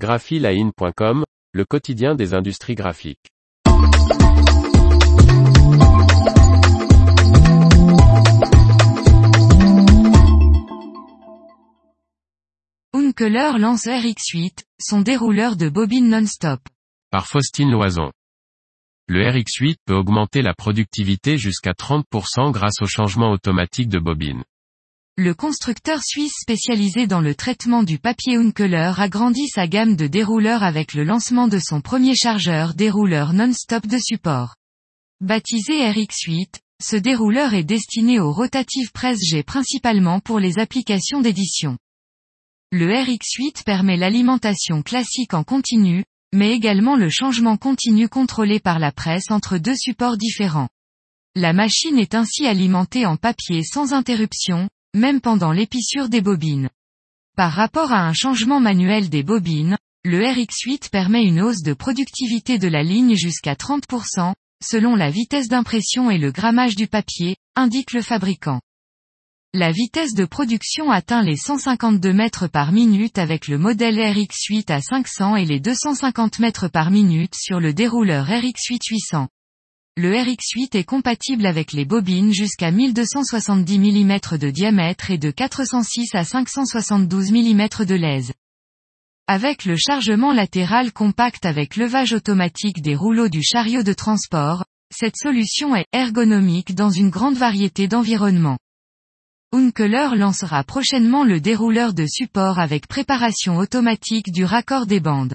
graphiline.com, le quotidien des industries graphiques. Unkeler lance RX8, son dérouleur de bobines non-stop. Par Faustine Loison. Le RX8 peut augmenter la productivité jusqu'à 30% grâce au changement automatique de bobine. Le constructeur suisse spécialisé dans le traitement du papier Unkeler agrandit sa gamme de dérouleurs avec le lancement de son premier chargeur dérouleur non-stop de support. Baptisé RX8, ce dérouleur est destiné aux rotatives presse G principalement pour les applications d'édition. Le RX8 permet l'alimentation classique en continu, mais également le changement continu contrôlé par la presse entre deux supports différents. La machine est ainsi alimentée en papier sans interruption, même pendant l'épissure des bobines. Par rapport à un changement manuel des bobines, le RX8 permet une hausse de productivité de la ligne jusqu'à 30%, selon la vitesse d'impression et le grammage du papier, indique le fabricant. La vitesse de production atteint les 152 mètres par minute avec le modèle RX8 à 500 et les 250 mètres par minute sur le dérouleur RX8 800. Le RX8 est compatible avec les bobines jusqu'à 1270 mm de diamètre et de 406 à 572 mm de lèse. Avec le chargement latéral compact avec levage automatique des rouleaux du chariot de transport, cette solution est ergonomique dans une grande variété d'environnements. Unkeler lancera prochainement le dérouleur de support avec préparation automatique du raccord des bandes.